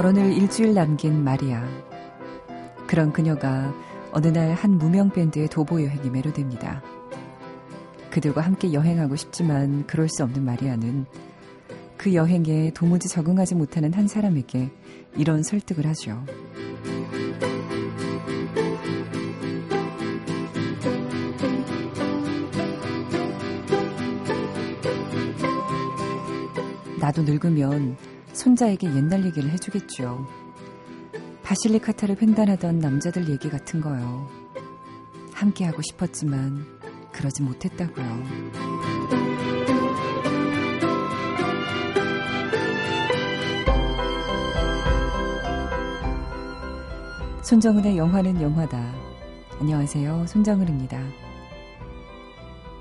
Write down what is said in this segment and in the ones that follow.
결혼을 일주일 남긴 마리아. 그런 그녀가 어느 날 한 무명 밴드의 도보 여행에 매료됩니다. 그들과 함께 여행하고 싶지만 그럴 수 없는 마리아는 그 여행에 도무지 적응하지 못하는 한 사람에게 이런 설득을 하죠. 나도 늙으면 손자에게 옛날 얘기를 해주겠죠. 바실리카타를 횡단하던 남자들 얘기 같은 거요. 함께하고 싶었지만 그러지 못했다고요. 손정은의 영화는 영화다. 안녕하세요. 손정은입니다.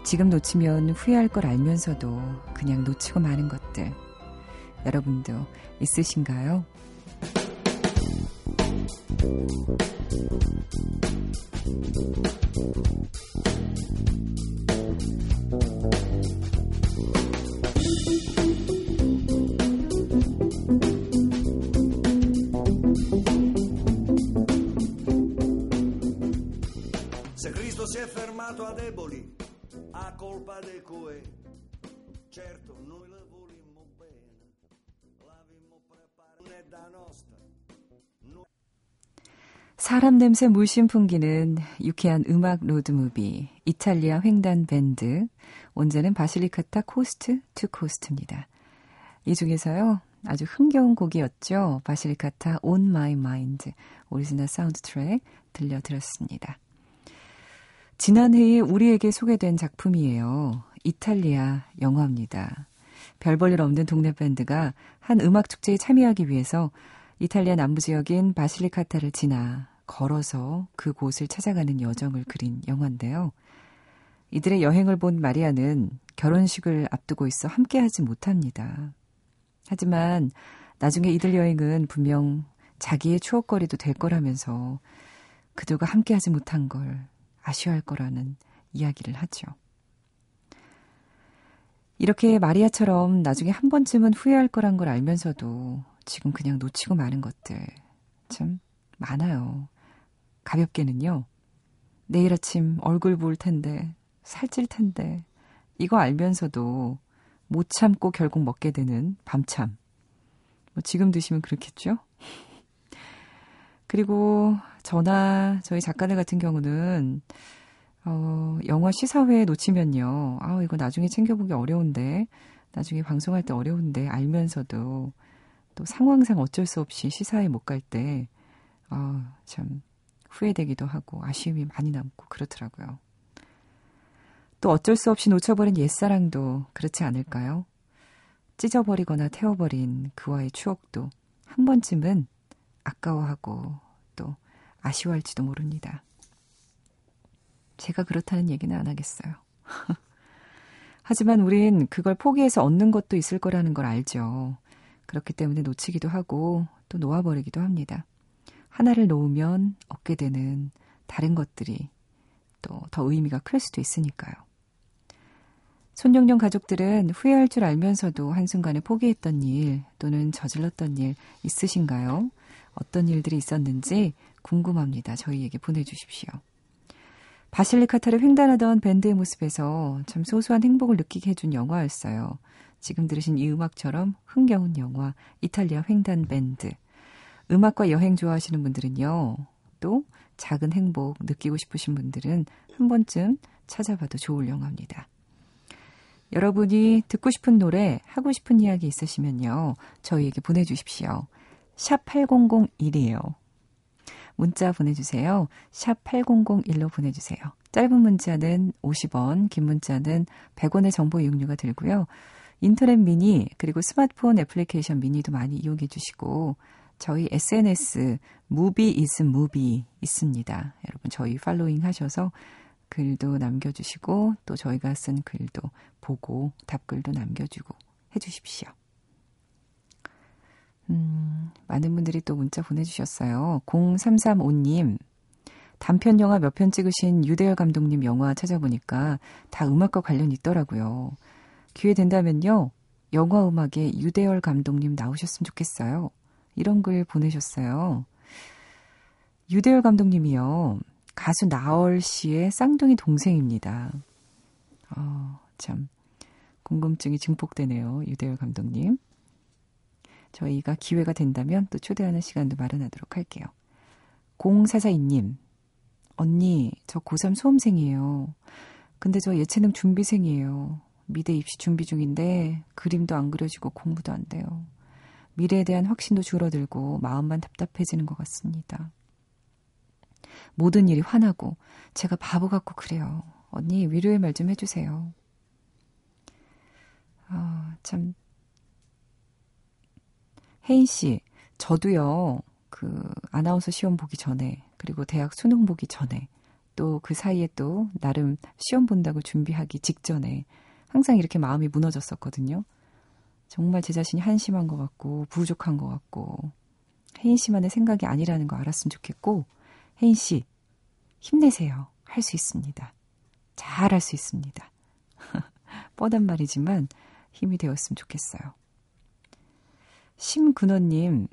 지금 놓치면 후회할 걸 알면서도 그냥 놓치고 마는 것들. 여러분도 있으신가요? Dei coe. Certo, noi la 사람 냄새 물씬 풍기는 유쾌한 음악 로드무비 이탈리아 횡단 밴드 원제는 바실리카타 Coast to Coast입니다. 이 중에서요 아주 흥겨운 곡이었죠. 바실리카타 On My Mind 오리지널 사운드 트랙 들려드렸습니다. 지난해에 우리에게 소개된 작품이에요. 이탈리아 영화입니다. 별 볼 일 없는 동네 밴드가 한 음악 축제에 참여하기 위해서 이탈리아 남부 지역인 바실리카타를 지나 걸어서 그곳을 찾아가는 여정을 그린 영화인데요. 이들의 여행을 본 마리아는 결혼식을 앞두고 있어 함께하지 못합니다. 하지만 나중에 이들 여행은 분명 자기의 추억거리도 될 거라면서 그들과 함께하지 못한 걸 아쉬워할 거라는 이야기를 하죠. 이렇게 마리아처럼 나중에 한 번쯤은 후회할 거란 걸 알면서도 지금 그냥 놓치고 마는 것들 참 많아요. 가볍게는요. 내일 아침 얼굴 부을 텐데, 살찔 텐데, 이거 알면서도 못 참고 결국 먹게 되는 밤참. 뭐 지금 드시면 그렇겠죠? 그리고 저나 저희 작가들 같은 경우는 어, 영화 시사회 놓치면요. 아, 이거 나중에 챙겨보기 어려운데, 나중에 방송할 때 어려운데, 알면서도 또 상황상 어쩔 수 없이 시사회 못 갈 때, 아, 참, 후회되기도 하고 아쉬움이 많이 남고 그렇더라고요. 또 어쩔 수 없이 놓쳐버린 옛사랑도 그렇지 않을까요? 찢어버리거나 태워버린 그와의 추억도 한 번쯤은 아까워하고 또 아쉬워할지도 모릅니다. 제가 그렇다는 얘기는 안 하겠어요. 하지만 우린 그걸 포기해서 얻는 것도 있을 거라는 걸 알죠. 그렇기 때문에 놓치기도 하고 또 놓아버리기도 합니다. 하나를 놓으면 얻게 되는 다른 것들이 또 더 의미가 클 수도 있으니까요. 손영령 가족들은 후회할 줄 알면서도 한순간에 포기했던 일 또는 저질렀던 일 있으신가요? 어떤 일들이 있었는지 궁금합니다. 저희에게 보내주십시오. 바실리카타를 횡단하던 밴드의 모습에서 참 소소한 행복을 느끼게 해준 영화였어요. 지금 들으신 이 음악처럼 흥겨운 영화 이탈리아 횡단 밴드. 음악과 여행 좋아하시는 분들은요. 또 작은 행복 느끼고 싶으신 분들은 한 번쯤 찾아봐도 좋을 영화입니다. 여러분이 듣고 싶은 노래, 하고 싶은 이야기 있으시면요. 저희에게 보내주십시오. 샵 8001이에요. 문자 보내주세요. 샵 8001로 보내주세요. 짧은 문자는 50원, 긴 문자는 100원의 정보 이용료가 들고요. 인터넷 미니, 그리고 스마트폰 애플리케이션 미니도 많이 이용해 주시고, 저희 SNS Movie is Movie 있습니다. 여러분 저희 following 하셔서 글도 남겨주시고 또 저희가 쓴 글도 보고 답글도 남겨주고 해주십시오. 음, 많은 분들이 또 문자 보내주셨어요. 0335님, 단편 영화 몇 편 찍으신 유대열 감독님 영화 찾아보니까 다 음악과 관련이 있더라고요. 기회 된다면요, 영화 음악에 유대열 감독님 나오셨으면 좋겠어요. 이런 글 보내셨어요. 유대열 감독님이요. 가수 나얼 씨의 쌍둥이 동생입니다. 어, 참 궁금증이 증폭되네요. 유대열 감독님. 저희가 기회가 된다면 또 초대하는 시간도 마련하도록 할게요. 0442님, 언니, 저 고3 수험생이에요. 근데 저 예체능 준비생이에요. 미대 입시 준비 중인데 그림도 안 그려지고 공부도 안 돼요. 미래에 대한 확신도 줄어들고 마음만 답답해지는 것 같습니다. 모든 일이 화나고 제가 바보 같고 그래요. 언니 위로의 말 좀 해주세요. 아, 참. 혜인 씨, 저도요, 그, 아나운서 시험 보기 전에, 그리고 대학 수능 보기 전에, 또 그 사이에 또, 나름 시험 본다고 준비하기 직전에, 항상 이렇게 마음이 무너졌었거든요. 정말 제 자신이 한심한 것 같고, 부족한 것 같고, 혜인 씨만의 생각이 아니라는 거 알았으면 좋겠고, 혜인 씨, 힘내세요. 할 수 있습니다. 잘 할 수 있습니다. 뻔한 말이지만 힘이 되었으면 좋겠어요. 심근원님,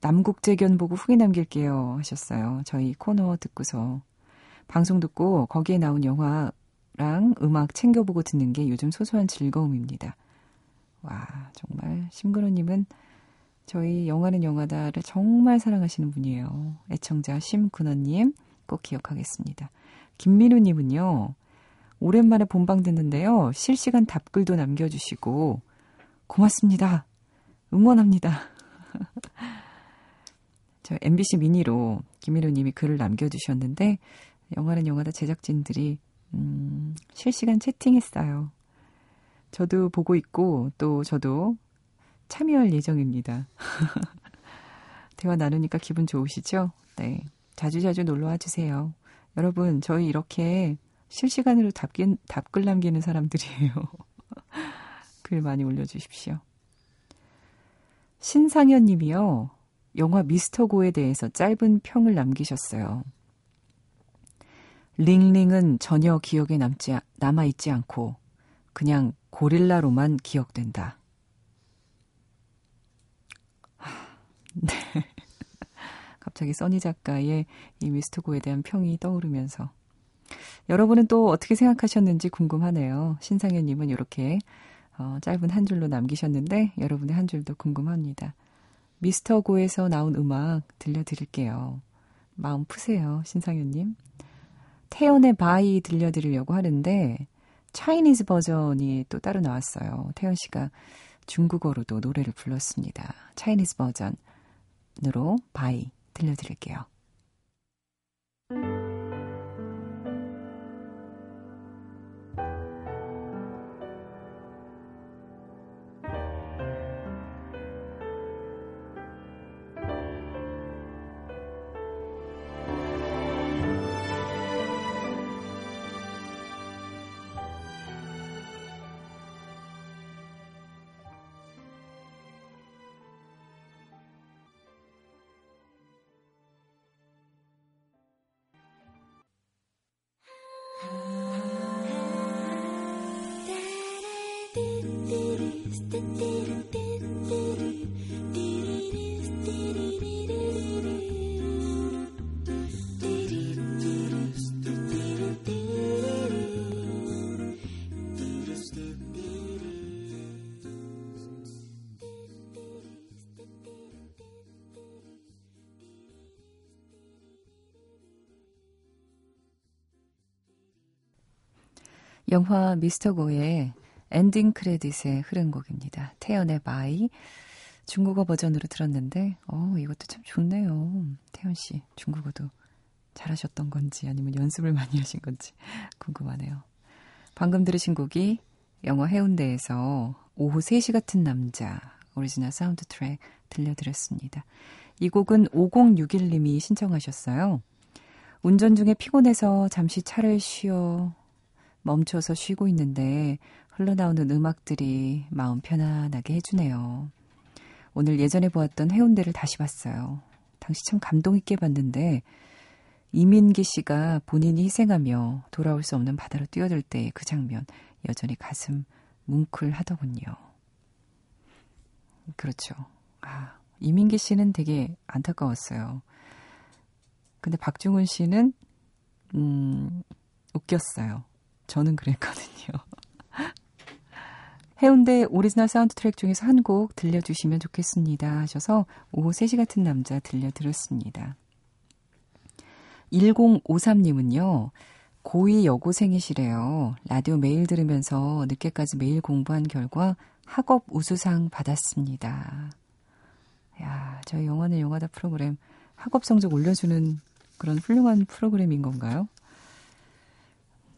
남국재견 보고 후기 남길게요 하셨어요. 저희 코너 듣고서 방송 듣고 거기에 나온 영화랑 음악 챙겨보고 듣는 게 요즘 소소한 즐거움입니다. 와, 정말 심근원님은 저희 영화는 영화다를 정말 사랑하시는 분이에요. 애청자 심근원님 꼭 기억하겠습니다. 김민우님은요, 오랜만에 본방 듣는데요. 실시간 답글도 남겨주시고, 고맙습니다. 응원합니다. 저 MBC 미니로 김민우님이 글을 남겨주셨는데, 영화는 영화다 제작진들이, 음, 실시간 채팅했어요. 저도 보고 있고, 또 저도 참여할 예정입니다. 대화 나누니까 기분 좋으시죠? 네. 자주자주 놀러 와 주세요. 여러분, 저희 이렇게 실시간으로 답긴, 답글 남기는 사람들이에요. 글 많이 올려주십시오. 신상현 님이요. 영화 미스터고에 대해서 짧은 평을 남기셨어요. 링링은 전혀 기억에 남지, 남아있지 않고 그냥 고릴라로만 기억된다. 네. 갑자기 써니 작가의 이 미스터고에 대한 평이 떠오르면서 여러분은 또 어떻게 생각하셨는지 궁금하네요. 신상현님은 이렇게 어, 짧은 한 줄로 남기셨는데 여러분의 한 줄도 궁금합니다. 미스터 고에서 나온 음악 들려드릴게요. 마음 푸세요, 신상현님. 태연의 Bye 들려드리려고 하는데 Chinese 버전이 또 따로 나왔어요. 태연 씨가 중국어로도 노래를 불렀습니다. Chinese 버전으로 Bye 들려드릴게요. 영화 미스터 고의 엔딩 크레딧에 흐른 곡입니다. 태연의 Bye 중국어 버전으로 들었는데 어 이것도 참 좋네요. 태연 씨 중국어도 잘하셨던 건지 아니면 연습을 많이 하신 건지 궁금하네요. 방금 들으신 곡이 영화 해운대에서 오후 3시 같은 남자 오리지널 사운드 트랙 들려드렸습니다. 이 곡은 5061님이 신청하셨어요. 운전 중에 피곤해서 잠시 차를 쉬어 멈춰서 쉬고 있는데 흘러나오는 음악들이 마음 편안하게 해주네요. 오늘 예전에 보았던 해운대를 다시 봤어요. 당시 참 감동 있게 봤는데 이민기 씨가 본인이 희생하며 돌아올 수 없는 바다로 뛰어들 때의 그 장면 여전히 가슴 뭉클하더군요. 그렇죠. 아, 이민기 씨는 되게 안타까웠어요. 근데 박중훈 씨는 음, 웃겼어요. 저는 그랬거든요. 해운대 오리지널 사운드 트랙 중에서 한 곡 들려주시면 좋겠습니다 하셔서 오후 3시 같은 남자 들려드렸습니다. 1053님은요. 고2 여고생이시래요. 라디오 매일 들으면서 늦게까지 매일 공부한 결과 학업 우수상 받았습니다. 야, 저희 영화는 영화다 프로그램 학업 성적 올려주는 그런 훌륭한 프로그램인 건가요?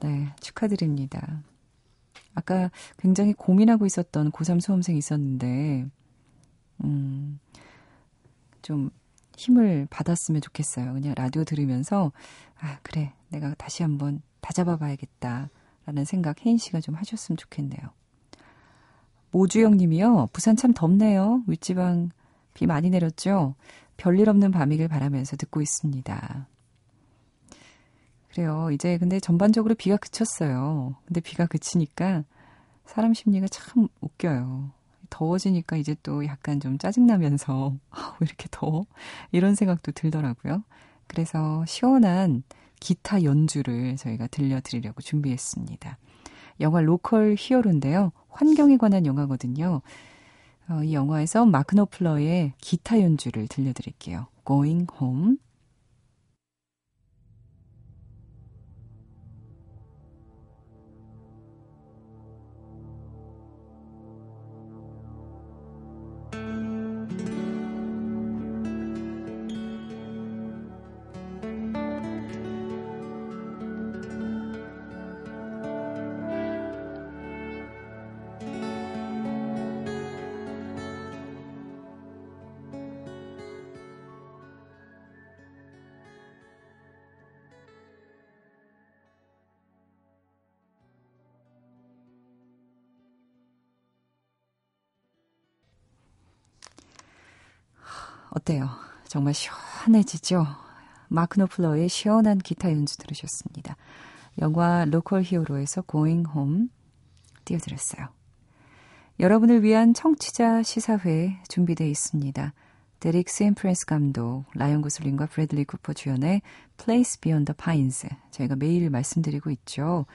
네, 축하드립니다. 아까 굉장히 고민하고 있었던 고3 수험생이 있었는데, 음, 좀 힘을 받았으면 좋겠어요. 그냥 라디오 들으면서, 아, 그래. 내가 다시 한번 다잡아 봐야겠다. 라는 생각 혜인 씨가 좀 하셨으면 좋겠네요. 모주영 님이요. 부산 참 덥네요. 윗지방 비 많이 내렸죠? 별일 없는 밤이길 바라면서 듣고 있습니다. 그래요. 이제 근데 전반적으로 비가 그쳤어요. 근데 비가 그치니까 사람 심리가 참 웃겨요. 더워지니까 이제 또 약간 좀 짜증나면서, 아, 왜 이렇게 더워? 이런 생각도 들더라고요. 그래서 시원한 기타 연주를 저희가 들려드리려고 준비했습니다. 영화 로컬 히어로인데요. 환경에 관한 영화거든요. 어, 이 영화에서 마크 노플러의 기타 연주를 들려드릴게요. Going Home. 어때요? 정말 시원해지죠? 마크 노플러의 시원한 기타 연주 들으셨습니다. 영화 Local Hero에서 Going Home 띄워드렸어요. 여러분을 위한 청취자 시사회 준비되어 있습니다. 데릭 시엔프랜스 감독, 라이언 고슬링과 브래들리 쿠퍼 주연의 Place Beyond the Pines 저희가 매일 말씀드리고 있죠.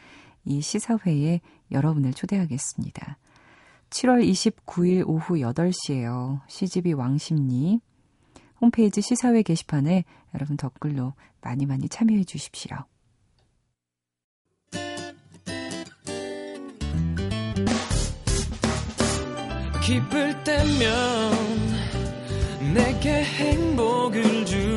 이 시사회에 여러분을 초대하겠습니다. 7월 29일 오후 8시에요. CGV 왕십리 홈페이지 시사회 게시판에 여러분 댓글로 많이 많이 참여해 주십시오. 기쁠 때면 내게 행복을 주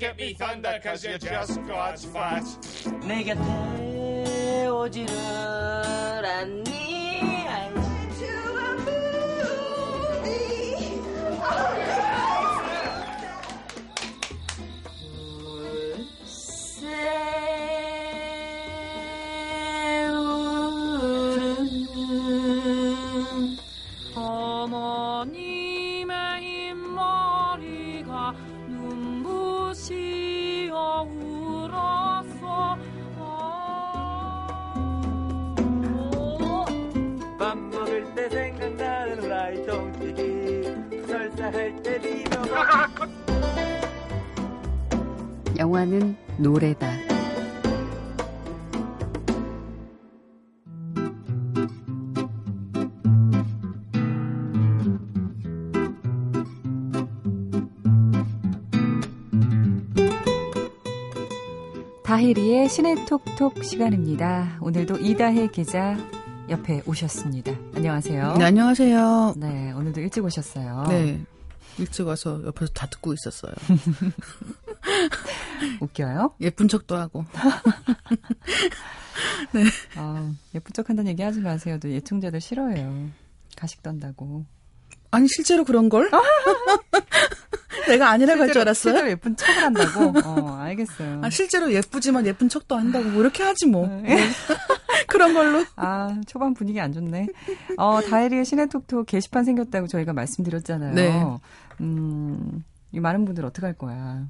get me thunder cause you're just God's fat. 내 곁에 오지를 않니? 영화는 노래다. 다혜리의 신의 톡톡 시간입니다. 오늘도 이다혜 기자 옆에 오셨습니다. 안녕하세요. 네, 안녕하세요. 네, 오늘도 일찍 오셨어요. 네. 일찍 와서 옆에서 다 듣고 있었어요. 웃겨요? 예쁜 척도 하고. 네. 아, 예쁜 척 한다는 얘기 하지 마세요. 또 예청자들 싫어해요. 가식 떤다고. 아니, 실제로 그런 걸? 내가 아니라고 할 줄 알았어요. 실제로 예쁜 척을 한다고? 어, 알겠어요. 아, 실제로 예쁘지만 예쁜 척도 한다고 뭐 이렇게 하지 뭐. 네. 그런 걸로. 아, 초반 분위기 안 좋네. 어, 다이리의 시네톡톡 게시판 생겼다고 저희가 말씀드렸잖아요. 네. 음, 이 많은 분들 어떻게 할 거야.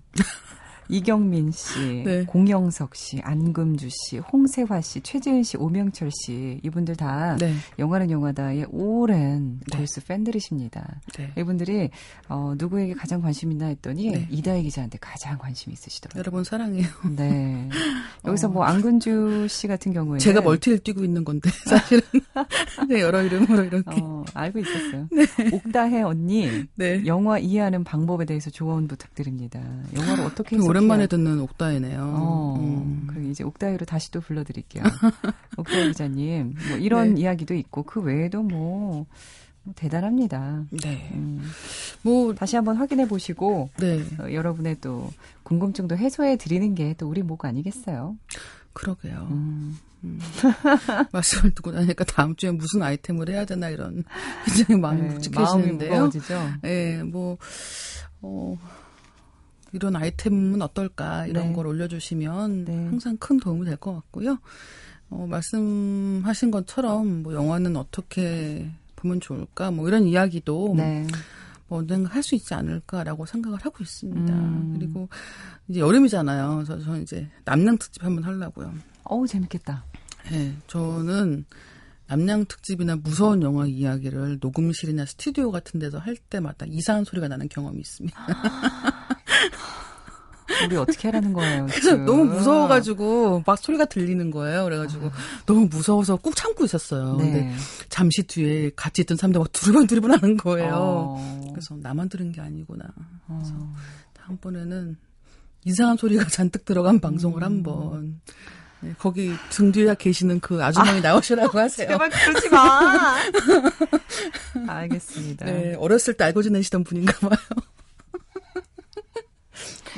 이경민 씨, 네. 공영석 씨, 안금주 씨, 홍세화 씨, 최재은 씨, 오명철 씨 이분들 다 네. 영화는 영화다의 오랜 골수 네. 팬들이십니다. 네. 이분들이 어, 누구에게 가장 관심 있나 했더니 네. 이다혜 기자한테 가장 관심이 있으시더라고요. 여러분 사랑해요. 네. 여기서 어. 뭐 안근주 씨 같은 경우에 제가 멀티를 뛰고 있는 건데 사실은 네, 여러 이름으로 이렇게 어, 알고 있었어요. 네. 옥다혜 언니 영화 이해하는 방법에 대해서 조언 부탁드립니다. 영화를 어떻게 해서 오랜만에 듣는 옥다이네요. 어, 음. 그럼 이제 옥다이로 다시 또 불러드릴게요. 옥다이 기자님, 뭐 이런 네. 이야기도 있고 그 외에도 뭐, 뭐 대단합니다. 네. 음. 뭐 다시 한번 확인해 보시고 네. 어, 여러분의 또 궁금증도 해소해 드리는 게 또 우리 목 아니겠어요? 그러게요. 음. 음. 말씀을 듣고 나니까 다음 주에 무슨 아이템을 해야 되나 이런 굉장히 마음이 네, 묵직해지는데요. 마음이 무거워지죠. 네, 뭐 어. 이런 아이템은 어떨까 이런 네. 걸 올려주시면 네. 항상 큰 도움이 될 것 같고요. 어, 말씀하신 것처럼 뭐 영화는 어떻게 보면 좋을까 뭐 이런 이야기도 네. 뭐 언젠가 할 수 있지 않을까라고 생각을 하고 있습니다. 음. 그리고 이제 여름이잖아요. 그래서 저는 이제 남양 특집 한번 하려고요. 어우 재밌겠다. 네, 저는 남양 특집이나 무서운 영화 이야기를 녹음실이나 스튜디오 같은 데서 할 때마다 이상한 소리가 나는 경험이 있습니다. 우리 어떻게 하라는 거예요? 그래서 너무 무서워가지고 막 소리가 들리는 거예요. 그래가지고 아. 너무 무서워서 꾹 참고 있었어요. 네. 근데 잠시 뒤에 같이 있던 사람들 막 두리번 두리번 하는 거예요. 어. 그래서 나만 들은 게 아니구나. 그래서 어. 다음번에는 이상한 소리가 잔뜩 들어간 방송을 음. 한번 네, 거기 등 뒤에 계시는 그 아주머니 아, 나오시라고 하세요. 제발 그러지 마. 알겠습니다. 네, 어렸을 때 알고 지내시던 분인가 봐요.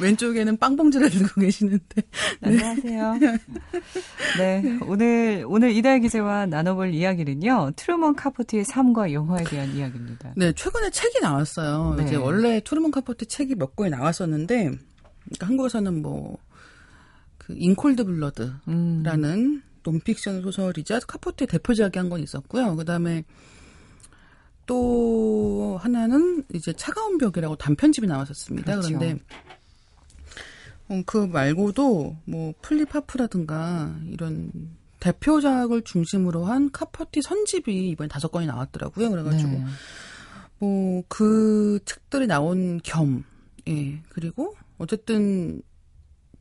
왼쪽에는 빵봉지를 들고 계시는데. 네. 안녕하세요. 네, 오늘 오늘 이다혜 기자와 나눠볼 이야기는요. 트루먼 카포티의 삶과 영화에 대한 이야기입니다. 네, 최근에 책이 나왔어요. 네. 이제 원래 트루먼 카포티 책이 몇 권이 나왔었는데 그러니까 한국에서는 뭐 그 In Cold Blood라는 음. 논픽션 소설이자 카포티의 대표작이 한 권 있었고요. 그 다음에 또 하나는 이제 차가운 벽이라고 단편집이 나왔었습니다. 그렇죠. 그런데 어, 그 말고도 뭐 플리파프라든가 이런 대표작을 중심으로 한 카퍼티 선집이 이번에 다섯 권이 나왔더라고요. 그래가지고 네. 뭐그 책들이 나온 겸, 예 그리고 어쨌든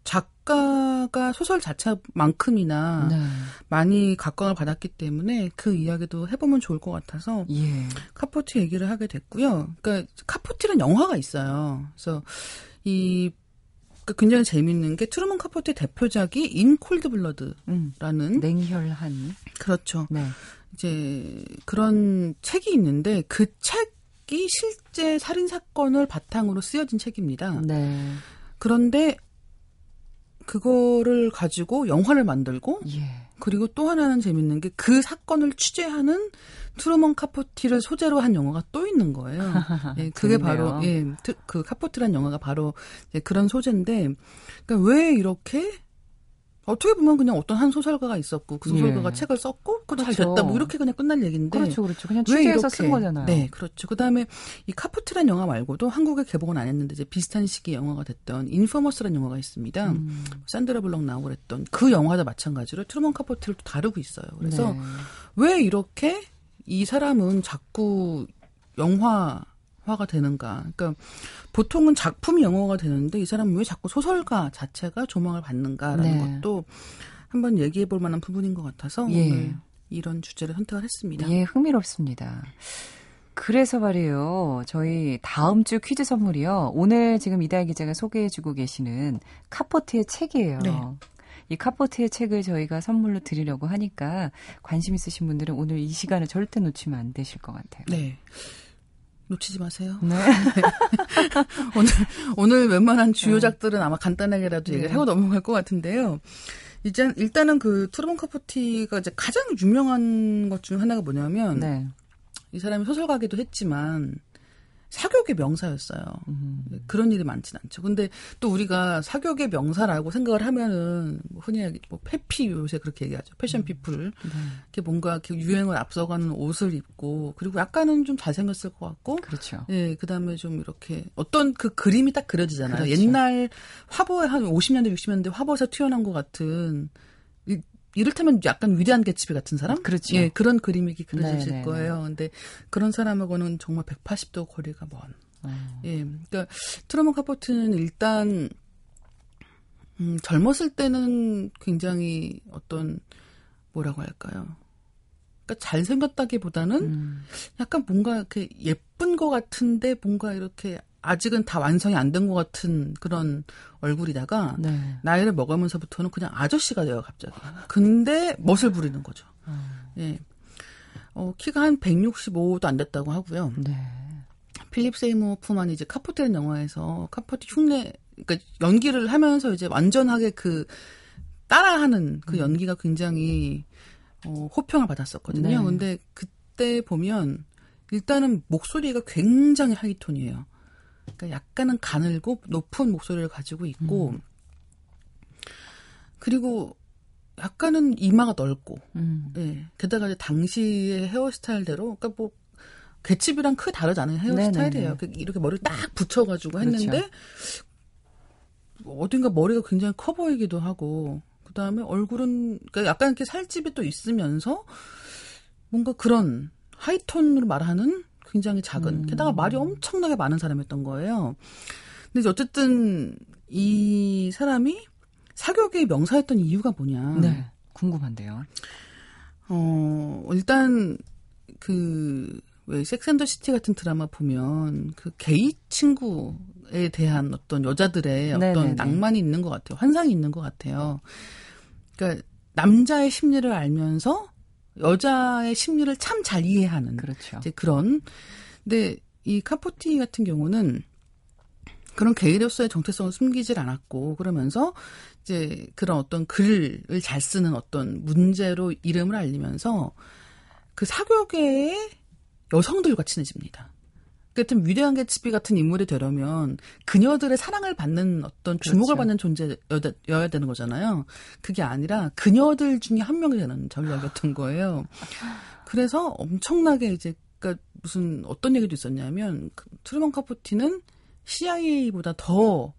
작가가 소설 자체만큼이나 네. 많이 각광을 받았기 때문에 그 이야기도 해보면 좋을 것 같아서 예. 카포티 얘기를 하게 됐고요. 그러니까 카포티란 영화가 있어요. 그래서 이 그 굉장히 재밌는 게 트루먼 카포티의 대표작이 In Cold Blood라는 음, 냉혈한 그렇죠. 네. 이제 그런 책이 있는데 그 책이 실제 살인 사건을 바탕으로 쓰여진 책입니다. 네. 그런데 그거를 가지고 영화를 만들고 예. 그리고 또 하나는 재밌는 게 그 사건을 취재하는 트루먼 카포티를 소재로 한 영화가 또 있는 거예요. 예, 그게 바로 예, 그 카포티란 영화가 바로 예, 그런 소재인데 그러니까 왜 이렇게 어떻게 보면 그냥 어떤 한 소설가가 있었고 그 소설가가 예. 책을 썼고 그 잘 그렇죠. 됐다 뭐 이렇게 그냥 끝날 얘기인데 그렇죠 그렇죠 그냥 취재해서 쓴 거잖아요. 네 그렇죠. 그 다음에 이 카포티란 영화 말고도 한국에 개봉은 안 했는데 이제 비슷한 시기에 영화가 됐던 Infamous라는 영화가 있습니다. 음. 산드라 블록 나오고 그랬던 그 영화도 마찬가지로 트루먼 카포티를 다루고 있어요. 그래서 네. 왜 이렇게 이 사람은 자꾸 영화 화가 되는가. 그러니까 보통은 작품이 영어가 되는데 이 사람은 왜 자꾸 소설가 자체가 조망을 받는가라는 네. 것도 한번 얘기해 볼 만한 부분인 것 같아서 예. 오늘 이런 주제를 선택을 했습니다. 예, 흥미롭습니다. 그래서 말이에요. 저희 다음 주 퀴즈 선물이요. 오늘 지금 이다혜 기자가 소개해주고 계시는 카포트의 책이에요. 네. 이 카포트의 책을 저희가 선물로 드리려고 하니까 관심 있으신 분들은 오늘 이 시간을 절대 놓치면 안 되실 것 같아요. 네. 놓치지 마세요. 네. 오늘 오늘 웬만한 주요작들은 네. 아마 간단하게라도 얘기를 네. 하고 넘어갈 것 같은데요. 이제 일단은 그 트루먼 카포티가 이제 가장 유명한 것 중 하나가 뭐냐면 네. 이 사람이 소설가기도 했지만 사교계 명사였어요. 음. 그런 일이 많진 않죠. 근데 또 우리가 사교계 명사라고 생각을 하면은 뭐 흔히 뭐 패피 요새 그렇게 얘기하죠. 패션 음. people. 네. 이렇게 뭔가 이렇게 유행을 앞서가는 옷을 입고 그리고 약간은 좀 잘생겼을 것 같고. 그렇죠. 예, 그다음에 좀 이렇게 어떤 그 그림이 딱 그려지잖아요. 그렇죠. 옛날 화보에 한 50년대 60년대 화보에서 튀어나온 것 같은 이를테면 약간 위대한 개츠비 같은 사람? 그렇죠. 예, 그런 그림이 그려질 네네. 거예요. 근데 그런 사람하고는 정말 180도 거리가 먼. 어. 예, 그러니까 트루먼 카포트는 일단 음, 젊었을 때는 굉장히 어떤 뭐라고 할까요? 그러니까 잘생겼다기보다는 음. 약간 뭔가 이렇게 예쁜 것 같은데 뭔가 이렇게 아직은 다 완성이 안 된 것 같은 그런 얼굴이다가 네. 나이를 먹으면서부터는 그냥 아저씨가 돼요 갑자기. 근데 멋을 부리는 거죠. 어. 예. 어, 키가 한 165도 안 됐다고 하고요. 네. 필립 세이모프만 이제 카포테라는 영화에서 카포티 흉내 그러니까 연기를 하면서 이제 완전하게 그 따라하는 그 음. 연기가 굉장히 어, 호평을 받았었거든요. 네. 근데 그때 보면 일단은 목소리가 굉장히 하이톤이에요. 그러니까 약간은 가늘고 높은 목소리를 가지고 있고 음. 그리고 약간은 이마가 넓고 음. 예. 게다가 이제 당시의 헤어스타일대로 그러니까 뭐 개집이랑 크게 다르지 않은 헤어스타일이에요. 그 이렇게 머리를 딱 붙여가지고 했는데 그렇죠. 어딘가 머리가 굉장히 커 보이기도 하고 그 다음에 얼굴은 그러니까 약간 이렇게 살집이 또 있으면서 뭔가 그런 하이톤으로 말하는 굉장히 작은 음. 게다가 말이 엄청나게 많은 사람이었던 거예요. 근데 어쨌든 이 사람이 사교계의 명사였던 이유가 뭐냐? 네, 궁금한데요. 어 일단 그 왜 섹센더 시티 같은 드라마 보면 그 게이 친구에 대한 어떤 여자들의 네네네. 어떤 낭만이 있는 것 같아요. 환상이 있는 것 같아요. 그러니까 남자의 심리를 알면서 여자의 심리를 참 잘 이해하는 그렇죠. 이제 그런 근데 이 카포티 같은 경우는 그런 게이로서의 정체성을 숨기질 않았고 그러면서 이제 그런 어떤 글을 잘 쓰는 어떤 문제로 이름을 알리면서 그 사교계의 여성들과 친해집니다. 그러니까 위대한 개츠비 같은 인물이 되려면 그녀들의 사랑을 받는 어떤 주목을 그렇죠. 받는 존재여야 되는 거잖아요. 그게 아니라 그녀들 중에 한 명이 되는 전략이었던 거예요. 그래서 엄청나게 이제 그러니까 무슨 어떤 얘기도 있었냐면 그 트루먼 카포티는 CIA보다 더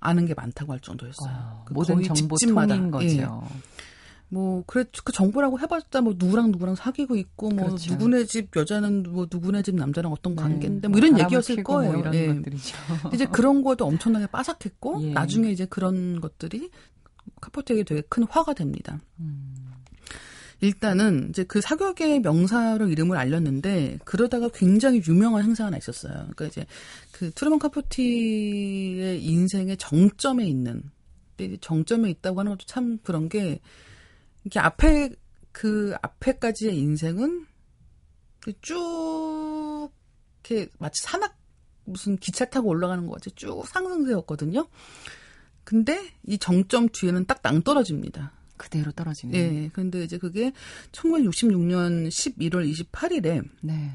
아는 게 많다고 할 정도였어요. 어, 그 모든 정보 집집마다 거죠. 예. 뭐 그래 그 정보라고 해봤자 뭐 누구랑 누구랑 사귀고 있고 뭐 그렇죠. 누구네 집 여자는 뭐 누구네 집 남자랑 어떤 네. 관계인데 뭐 이런 얘기였을 뭐 거예요. 뭐 이런 예. 것들이죠. 이제 그런 거도 엄청나게 빠삭했고 예. 나중에 이제 그런 것들이 카포트에게 되게 큰 화가 됩니다. 음. 일단은 이제 그 사격의 명사로 이름을 알렸는데 그러다가 굉장히 유명한 행사가 하나 있었어요. 그러니까 이제 그 트루먼 카포티의 인생의 정점에 있는 정점에 있다고 하는 것도 참 그런 게 이렇게 앞에 그 앞에까지의 인생은 쭉 이렇게 마치 산악 무슨 기차 타고 올라가는 것 같이 쭉 상승세였거든요. 근데 이 정점 뒤에는 딱 낭떠러집니다. 그대로 떨어지는. 네. 근데 이제 그게 1966년 11월 28일에 네.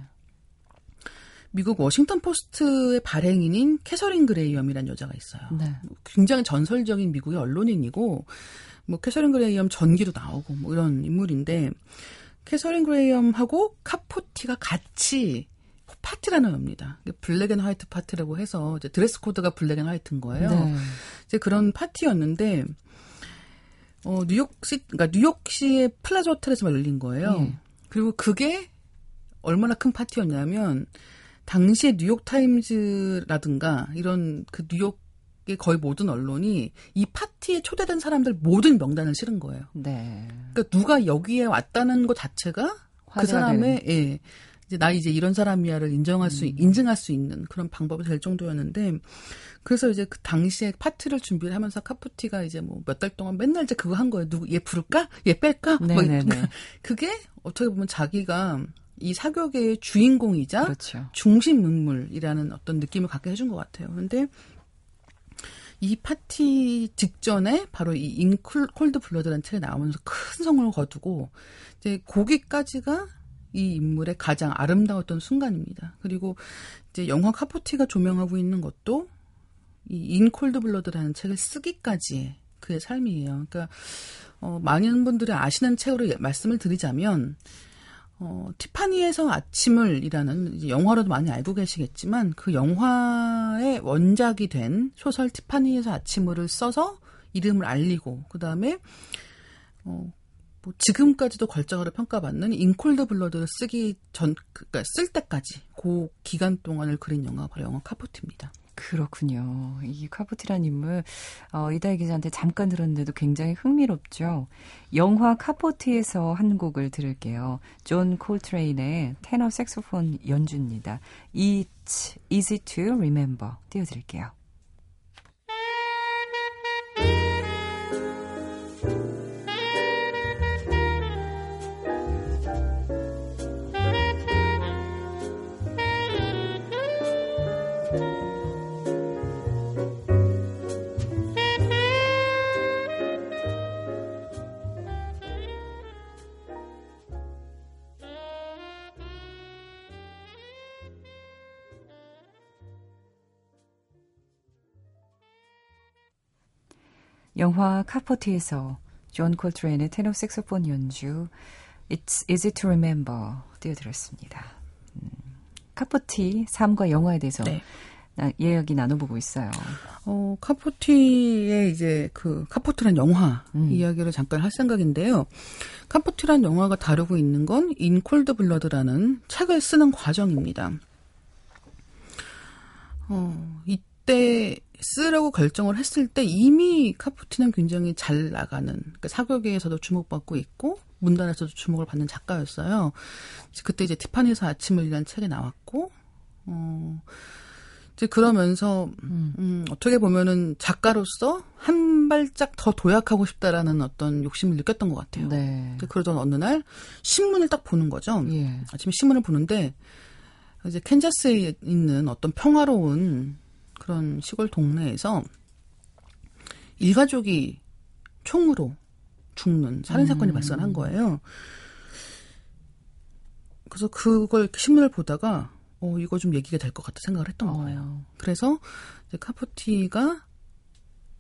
미국 워싱턴 포스트의 발행인인 캐서린 그레이엄이라는 여자가 있어요. 네. 굉장히 전설적인 미국의 언론인이고 뭐 캐서린 그레이엄 전기도 나오고 뭐 이런 인물인데 캐서린 그레이엄하고 카포티가 같이 파티를 여는 겁니다. black and white 파티라고 해서 이제 드레스 코드가 black and white인 거예요. 네. 이제 그런 파티였는데 어 뉴욕시 그러니까 뉴욕시의 플라자 호텔에서 열린 거예요. 네. 그리고 그게 얼마나 큰 파티였냐면 당시에 뉴욕 타임즈라든가 이런 그 뉴욕 거의 모든 언론이 이 파티에 초대된 사람들 모든 명단을 실은 거예요. 네. 그러니까 누가 여기에 왔다는 것 자체가 그 사람의 예, 이제 나 이제 이런 사람이야를 인정할 수 음. 인증할 수 있는 그런 방법이 될 정도였는데 그래서 이제 그 당시에 파티를 준비를 하면서 카푸티가 이제 뭐 몇 달 동안 맨날 이제 그거 한 거예요. 누구 얘 부를까? 얘 뺄까? 뭐 네네네. 뭐 그게 어떻게 보면 자기가 이 사교계의 주인공이자 그렇죠. 중심 인물이라는 어떤 느낌을 갖게 해준 것 같아요. 근데 이 파티 직전에 바로 이 In Cold Blood라는 책이 나오면서 큰 성공을 거두고 이제 거기까지가 이 인물의 가장 아름다웠던 순간입니다. 그리고 이제 영화 카포티가 조명하고 있는 것도 이 In Cold Blood라는 책을 쓰기까지의 그의 삶이에요. 그러니까 어, 많은 분들이 아시는 책으로 말씀을 드리자면 어, 티파니에서 아침을 이라는 영화로도 많이 알고 계시겠지만 그 영화의 원작이 된 소설 티파니에서 아침을을 써서 이름을 알리고 그 다음에 어, 뭐 지금까지도 걸작으로 평가받는 In Cold Blood를 쓰기 전 그러니까 쓸 때까지 그 기간 동안을 그린 영화가 바로 영화 카포티입니다. 그렇군요. 이 카포티라는 인물, 어, 이다혜 기자한테 잠깐 들었는데도 굉장히 흥미롭죠. 영화 카포티에서 한 곡을 들을게요. 존 콜트레인의 테너 색소폰 연주입니다. It's easy to remember. 띄워드릴게요. 영화 카포티에서 존 콜트레인의 테너 색소폰 연주 It's Easy to Remember 띄워드렸습니다. 음, 카포티 삶과 영화에 대해서 네. 이야기 나눠보고 있어요. 어, 카포티의 이제 그 카포티란 영화 음. 이야기를 잠깐 할 생각인데요. 카포티란 영화가 다루고 있는 건 In Cold Blood라는 책을 쓰는 과정입니다. 어, 이때 쓰려고 결정을 했을 때 이미 카푸티는 굉장히 잘 나가는 그러니까 사교계에서도 주목받고 있고 문단에서도 주목을 받는 작가였어요. 그때 이제 티파니에서 아침을 이란 책이 나왔고 어 이제 그러면서 음. 음, 어떻게 보면은 작가로서 한 발짝 더 도약하고 싶다라는 어떤 욕심을 느꼈던 것 같아요. 네. 그러던 어느 날 신문을 딱 보는 거죠. 예. 아침에 신문을 보는데 이제 캔자스에 있는 어떤 평화로운 그런 시골 동네에서 일가족이 총으로 죽는 살인 사건이 음. 발생한 거예요. 그래서 그걸 신문을 보다가 어 이거 좀 얘기가 될 것 같다 생각을 했던 어. 거예요. 그래서 이제 카포티가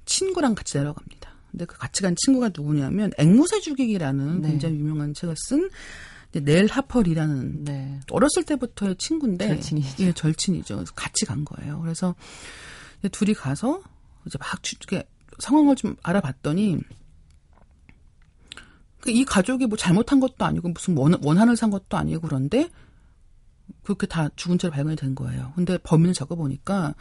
친구랑 같이 내려갑니다. 근데 그 같이 간 친구가 누구냐면 앵무새 죽이기라는 네. 굉장히 유명한 책을 쓴 넬 하펄이라는 네. 어렸을 때부터의 친구인데 절친이죠. 예, 절친이죠. 같이 간 거예요. 그래서 둘이 가서 이제 막 이렇게 상황을 좀 알아봤더니 그이 가족이 뭐 잘못한 것도 아니고 무슨 원, 원한을 산 것도 아니고 그런데 그렇게 다 죽은 채로 발견이 된 거예요. 근데 범인을 적어보니까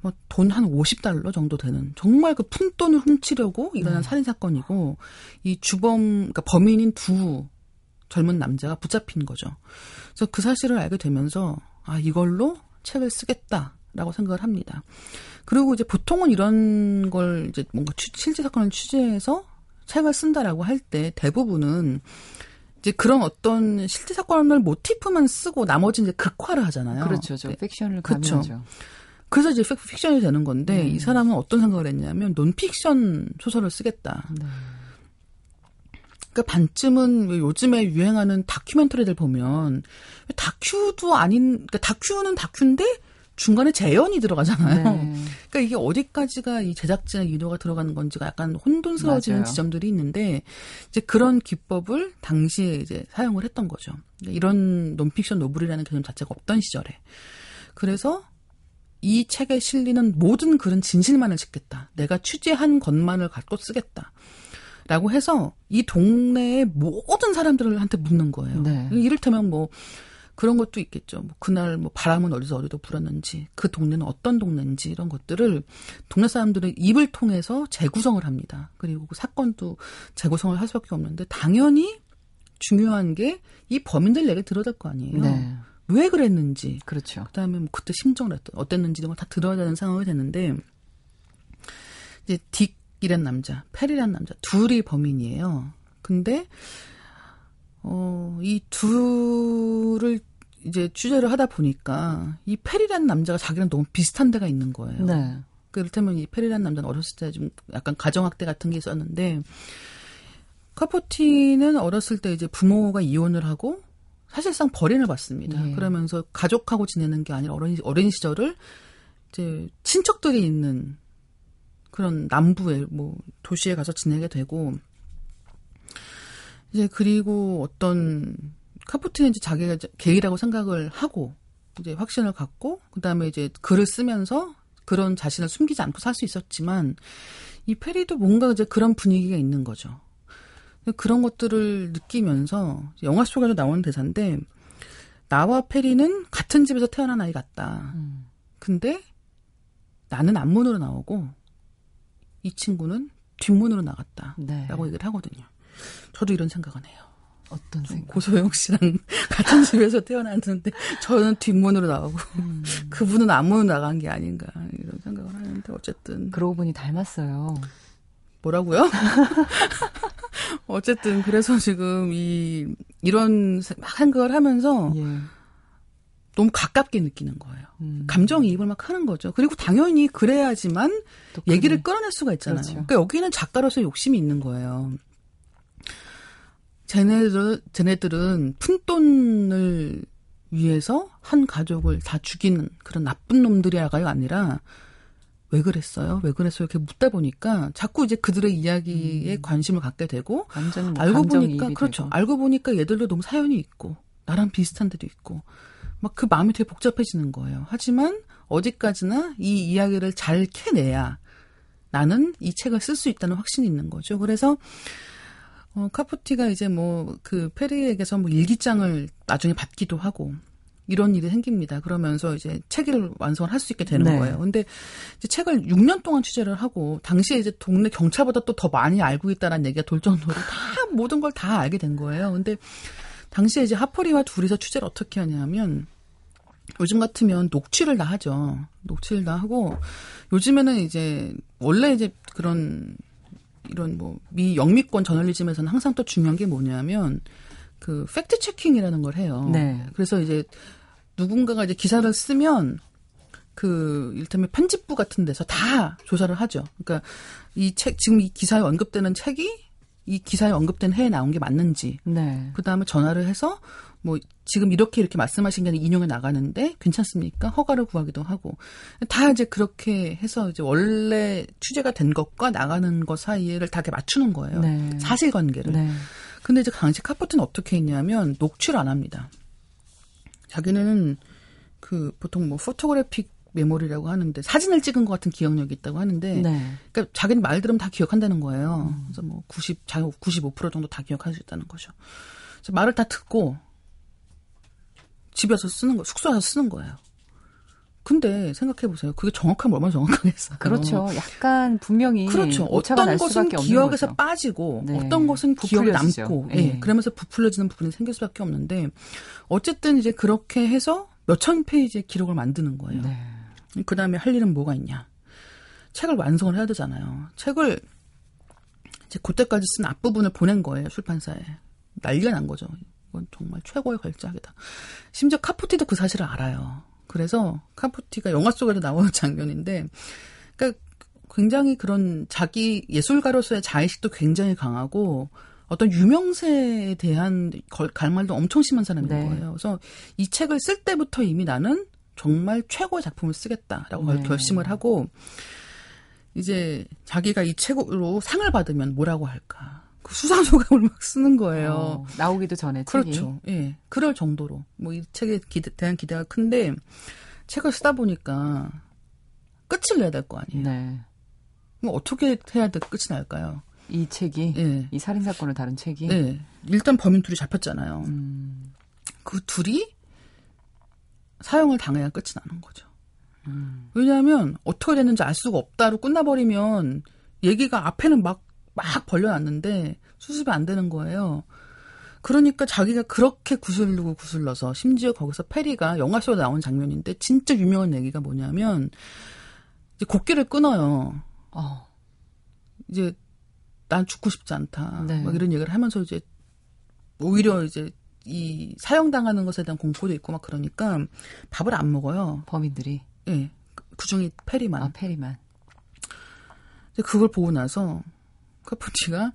뭐 돈 한 50달러 정도 되는 정말 그 푼돈을 훔치려고 일어난 음. 살인 사건이고 이 주범 그러니까 범인인 두 젊은 남자가 붙잡힌 거죠. 그래서 그 사실을 알게 되면서 아 이걸로 책을 쓰겠다라고 생각을 합니다. 그리고 이제 보통은 이런 걸 이제 뭔가 취, 실제 사건을 취재해서 책을 쓴다라고 할 때 대부분은 이제 그런 어떤 실제 사건을 모티프만 쓰고 나머지 이제 극화를 하잖아요. 그렇죠. 저 네. 픽션을. 가미하죠. 그래서 이제 픽션이 되는 건데 네. 이 사람은 어떤 생각을 했냐면 논픽션 소설을 쓰겠다. 네. 그러니까 반쯤은 요즘에 유행하는 다큐멘터리들 보면 다큐도 아닌 그러니까 다큐는 다큐인데 중간에 재연이 들어가잖아요. 네. 그러니까 이게 어디까지가 이 제작진의 의도가 들어가는 건지가 약간 혼돈스러워지는 맞아요. 지점들이 있는데 이제 그런 기법을 당시에 이제 사용을 했던 거죠. 그러니까 이런 논픽션 노블이라는 개념 자체가 없던 시절에. 그래서 이 책에 실리는 모든 글은 진실만을 짓겠다. 내가 취재한 것만을 갖고 쓰겠다. 라고 해서 이 동네의 모든 사람들한테 묻는 거예요. 네. 이를테면 뭐 그런 것도 있겠죠. 뭐 그날 뭐 바람은 어디서 어디도 불었는지, 그 동네는 어떤 동네인지 이런 것들을 동네 사람들의 입을 통해서 재구성을 합니다. 그리고 그 사건도 재구성을 할 수밖에 없는데 당연히 중요한 게 이 범인들 얘기 들어야 될거 아니에요. 네. 왜 그랬는지. 그렇죠. 그다음에 뭐 그때 심정을 어땠는지 이런 걸 다 들어야 되는 상황이 됐는데 이제 딕 이란 남자, 페리란 남자 둘이 범인이에요. 근데 어, 이 둘을 이제 취재를 하다 보니까 이 페리라는 남자가 자기랑 너무 비슷한 데가 있는 거예요. 네. 그렇다면 이 페리라는 남자는 어렸을 때 좀 약간 가정학대 같은 게 있었는데 카포티는 어렸을 때 이제 부모가 이혼을 하고 사실상 벌인을 받습니다. 네. 그러면서 가족하고 지내는 게 아니라 어린 어린 시절을 이제 친척들이 있는 그런 남부의 뭐 도시에 가서 지내게 되고 이제 그리고 어떤 카푸트는 이제 자기가 게이라고 생각을 하고 이제 확신을 갖고 그다음에 이제 글을 쓰면서 그런 자신을 숨기지 않고 살 수 있었지만 이 페리도 뭔가 이제 그런 분위기가 있는 거죠. 그런 것들을 느끼면서 영화 속에서 나오는 대사인데 나와 페리는 같은 집에서 태어난 아이 같다. 음. 근데 나는 앞문으로 나오고 이 친구는 뒷문으로 나갔다. 네. 라고 얘기를 하거든요. 저도 이런 생각을 해요. 어떤 생각? 고소영 씨랑 같은 집에서 태어났는데 저는 뒷문으로 나오고 음. 그분은 앞문으로 나간 게 아닌가 이런 생각을 하는데 어쨌든 그러고 보니 닮았어요. 뭐라고요? 어쨌든 그래서 지금 이 이런 막 생각을 하면서 예. 너무 가깝게 느끼는 거예요. 음. 감정이입을 막 하는 거죠. 그리고 당연히 그래야지만 얘기를 끌어낼 수가 있잖아요. 그렇죠. 그러니까 여기는 작가로서 욕심이 있는 거예요. 쟤네들, 쟤네들은 푼돈을 위해서 한 가족을 다 죽이는 그런 나쁜 놈들이야가 아니라 왜 그랬어요? 왜 그랬어요? 이렇게 묻다 보니까 자꾸 이제 그들의 이야기에 음. 관심을 갖게 되고 뭐 알고 보니까 그렇죠. 되고. 알고 보니까 얘들도 너무 사연이 있고 나랑 비슷한 데도 있고 막 그 마음이 되게 복잡해지는 거예요. 하지만 어디까지나 이 이야기를 잘 캐내야 나는 이 책을 쓸 수 있다는 확신이 있는 거죠. 그래서 어, 카푸티가 이제 뭐 그 페리에게서 뭐 일기장을 나중에 받기도 하고 이런 일이 생깁니다. 그러면서 이제 책을 완성을 할 수 있게 되는 네. 거예요. 근데 이제 책을 6년 동안 취재를 하고 당시에 이제 동네 경찰보다 또 더 많이 알고 있다는 얘기가 돌 정도로 다 모든 걸 다 알게 된 거예요. 근데 당시에 이제 하퍼리와 둘이서 취재를 어떻게 하냐면 요즘 같으면 녹취를 다 하죠. 녹취를 다 하고 요즘에는 이제 원래 이제 그런 이런 뭐 미 영미권 저널리즘에서는 항상 또 중요한 게 뭐냐면 그 팩트 체킹이라는 걸 해요. 네. 그래서 이제 누군가가 이제 기사를 쓰면 그 일테면 편집부 같은 데서 다 조사를 하죠. 그러니까 이 책 지금 이 기사에 언급되는 책이 이 기사에 언급된 해에 나온 게 맞는지. 네. 그다음에 전화를 해서 뭐 지금 이렇게 이렇게 말씀하신 게 인용해 나가는데 괜찮습니까? 허가를 구하기도 하고 다 이제 그렇게 해서 이제 원래 취재가 된 것과 나가는 것 사이를 다 이렇게 맞추는 거예요. 네. 사실관계를. 네. 근데 이제 당시 카포트는 어떻게 했냐면 녹취를 안 합니다. 자기는 그 보통 뭐 포토그래픽 메모리라고 하는데 사진을 찍은 것 같은 기억력이 있다고 하는데 네. 그러니까 자기는 말 들으면 다 기억한다는 거예요. 음. 그래서 뭐 90, 자기 95% 정도 다 기억할 수 있다는 거죠. 그래서 말을 다 듣고 집에서 쓰는 거, 숙소에서 쓰는 거예요. 근데 생각해 보세요. 그게 정확하면 얼마나 정확하겠어요. 그렇죠. 약간 분명히 그렇죠. 어떤 것은 기억에서. 빠지고 네. 어떤 것은 기억에 남고 네. 네. 그러면서 부풀려지는 부분이 생길 수밖에 없는데 어쨌든 이제 그렇게 해서 몇천 페이지의 기록을 만드는 거예요. 네. 그다음에 할 일은 뭐가 있냐? 책을 완성을 해야 되잖아요. 책을 이제 그때까지 쓴 앞부분을 보낸 거예요. 출판사에. 난리가 난 거죠. 이건 정말 최고의 걸작이다. 심지어 카푸티도 그 사실을 알아요. 그래서 카푸티가 영화 속에도 나오는 장면인데, 그러니까 굉장히 그런 자기 예술가로서의 자의식도 굉장히 강하고 어떤 유명세에 대한 갈말도 엄청 심한 사람인 네. 거예요. 그래서 이 책을 쓸 때부터 이미 나는 정말 최고의 작품을 쓰겠다라고 네. 결심을 하고 이제 자기가 이 책으로 상을 받으면 뭐라고 할까. 그 수상 소감을 막 쓰는 거예요. 어, 나오기도 전에 그렇죠. 책이. 예. 그럴 정도로 뭐 이 책에 기대, 대한 기대가 큰데 책을 쓰다 보니까 끝을 내야 될 거 아니에요. 네. 뭐 어떻게 해야 돼 끝이 날까요? 이 책이 예. 이 살인 사건을 다룬 책이 예. 일단 범인 둘이 잡혔잖아요. 음. 그 둘이 사형을 당해야 끝이 나는 거죠. 음. 왜냐하면 어떻게 됐는지 알 수가 없다로 끝나버리면 얘기가 앞에는 막 막 벌려놨는데 수습이 안 되는 거예요. 그러니까 자기가 그렇게 구슬르고 구슬러서 심지어 거기서 페리가 영화 속에 나온 장면인데 진짜 유명한 얘기가 뭐냐면 이제 곡기를 끊어요. 어. 이제 난 죽고 싶지 않다. 네. 막 이런 얘기를 하면서 이제 오히려 이제 이 사형당하는 것에 대한 공포도 있고 막 그러니까 밥을 안 먹어요. 범인들이. 예. 네. 그 중에 페리만. 아, 페리만. 그걸 보고 나서 카푸치가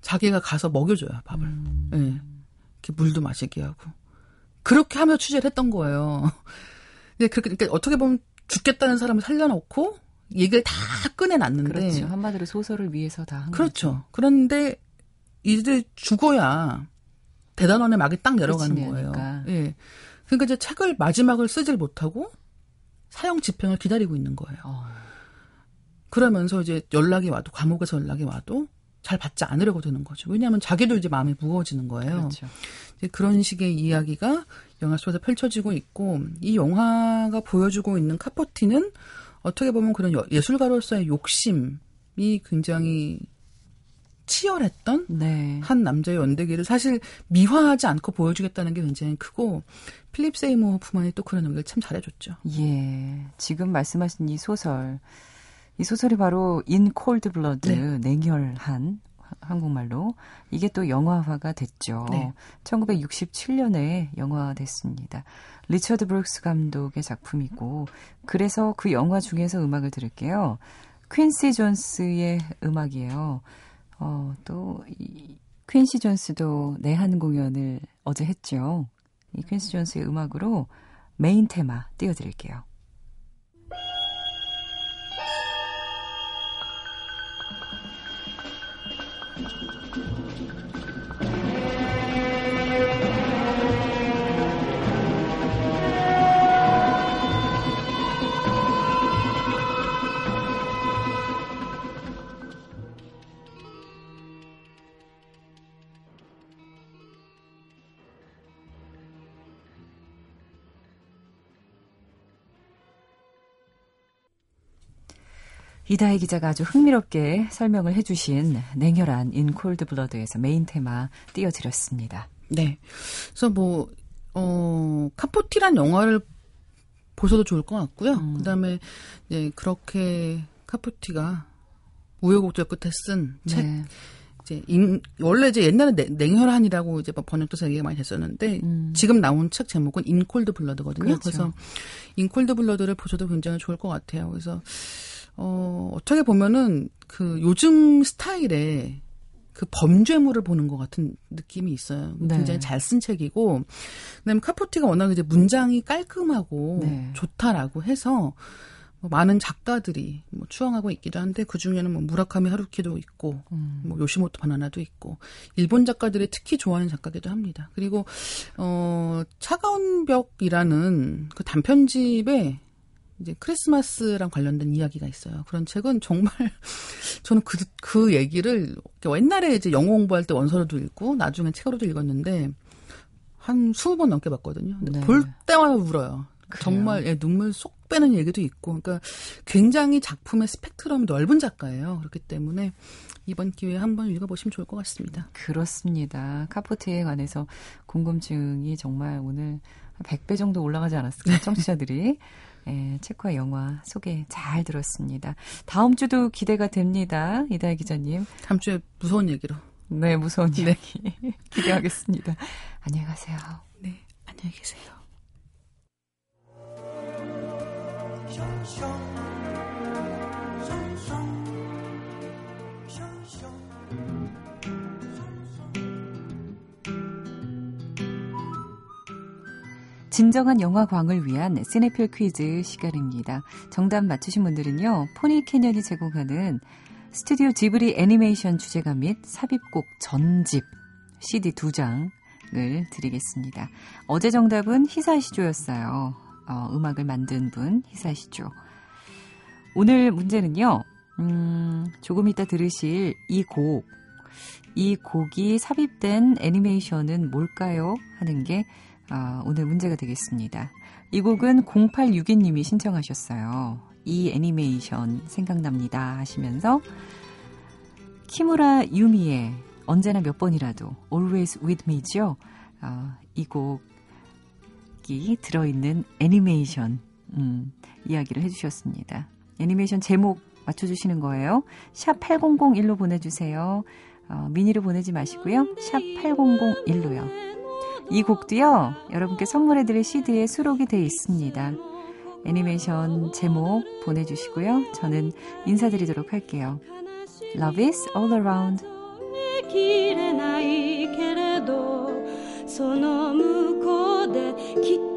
자기가 가서 먹여줘요 밥을. 음. 예. 네. 이렇게 물도 마시게 하고 그렇게 하며 취재를 했던 거예요. 근데 그렇게 그러니까 어떻게 보면 죽겠다는 사람을 살려놓고 얘기를 다 꺼내놨는데. 그렇죠. 한마디로 소설을 위해서 다 한 그렇죠. 거죠. 그런데 이제 죽어야 대단원의 막이 딱 내려가는 거예요. 예. 그러니까 이제 책을 마지막을 쓰질 못하고 사형 집행을 기다리고 있는 거예요. 어. 그러면서 이제 연락이 와도 감옥에서 연락이 와도 잘 받지 않으려고 되는 거죠. 왜냐하면 자기도 이제 마음이 무거워지는 거예요. 그렇죠. 이제 그런 식의 이야기가 영화 속에서 펼쳐지고 있고 이 영화가 보여주고 있는 카포티는 어떻게 보면 그런 예술가로서의 욕심이 굉장히 치열했던 네. 한 남자의 연대기를 사실 미화하지 않고 보여주겠다는 게 굉장히 크고 필립 세이모어 호프만이 또 그런 연기를 참 잘해줬죠. 예, 지금 말씀하신 이 소설, 이 소설이 바로 In Cold Blood 냉혈한 한국말로 이게 또 영화화가 됐죠. 네. 1967년에 영화됐습니다. 리처드 브룩스 감독의 작품이고 그래서 그 영화 중에서 음악을 들을게요. 퀸시 존스의 음악이에요. 어, 또, 이, 퀸시 존스도 내한 공연을 어제 했죠. 이 퀸시 존스의 음악으로 메인 테마 띄워드릴게요. 이다혜 기자가 아주 흥미롭게 설명을 해주신 냉혈한 In Cold Blood에서 main 테마 띄워드렸습니다. 네. 그래서 뭐, 어, 카포티란 영화를 보셔도 좋을 것 같고요. 음. 그 다음에, 이제 그렇게 카포티가 우여곡절 끝에 쓴 책 네. 이제 인, 원래 이제 옛날에 냉혈한이라고 이제 번역돼서 얘기가 많이 됐었는데 음. 지금 나온 책 제목은 In Cold Blood거든요. 그렇죠. 그래서 인콜드 블러드를 보셔도 굉장히 좋을 것 같아요. 그래서 어, 어떻게 보면은 그 요즘 스타일의 그 범죄물을 보는 것 같은 느낌이 있어요. 네. 굉장히 잘 쓴 책이고, 그다음에 카포티가 워낙 이제 문장이 깔끔하고 네. 좋다라고 해서 뭐 많은 작가들이 뭐 추앙하고 있기도 한데 그 중에는 뭐 무라카미 하루키도 있고, 음. 뭐 요시모토 바나나도 있고, 일본 작가들이 특히 좋아하는 작가기도 합니다. 그리고 어 차가운 벽이라는 그 단편집에 이제 크리스마스랑 관련된 이야기가 있어요. 그런 책은 정말 저는 그, 그 얘기를 옛날에 이제 영어 공부할 때 원서로도 읽고 나중에 책으로도 읽었는데 한 스무 번 넘게 봤거든요. 근데 네. 볼 때마다 울어요. 그래요? 정말 예, 눈물 쏙 빼는 얘기도 있고, 그러니까 굉장히 작품의 스펙트럼이 넓은 작가예요. 그렇기 때문에 이번 기회에 한번 읽어보시면 좋을 것 같습니다. 그렇습니다. 카포트에 관해서 궁금증이 정말 오늘 100배 정도 올라가지 않았을까, 청취자들이. 예, 책과 영화 소개 잘 들었습니다. 다음 주도 기대가 됩니다. 이다혜 기자님. 다음 주에 무서운 얘기로. 네, 무서운 네. 이야기 기대하겠습니다. 안녕히 가세요. 네, 안녕히 계세요. 진정한 영화광을 위한 시네필 퀴즈 시간입니다. 정답 맞추신 분들은요, 포니 캐년이 제공하는 스튜디오 지브리 애니메이션 주제가 및 삽입곡 전집 CD 두 장을 드리겠습니다. 어제 정답은 히사시조였어요. 어, 음악을 만든 분 히사시조. 오늘 문제는요, 음, 조금 이따 들으실 이 곡, 이 곡이 삽입된 애니메이션은 뭘까요? 하는 게 어, 오늘 문제가 되겠습니다. 이 곡은 0862님이 신청하셨어요. 이 애니메이션 생각납니다 하시면서 키무라 유미의 언제나 몇 번이라도 Always With Me죠. 어, 이 곡이 들어있는 애니메이션 음, 이야기를 해주셨습니다. 애니메이션 제목 맞춰주시는 거예요. 샵 8001로 보내주세요. 어, 미니로 보내지 마시고요. 샵 8001로요. 이 곡도요, 여러분께 선물해드릴 CD에 수록이 되어 있습니다. 애니메이션 제목 보내주시고요. 저는 인사드리도록 할게요. Love is all around. その向こうできっ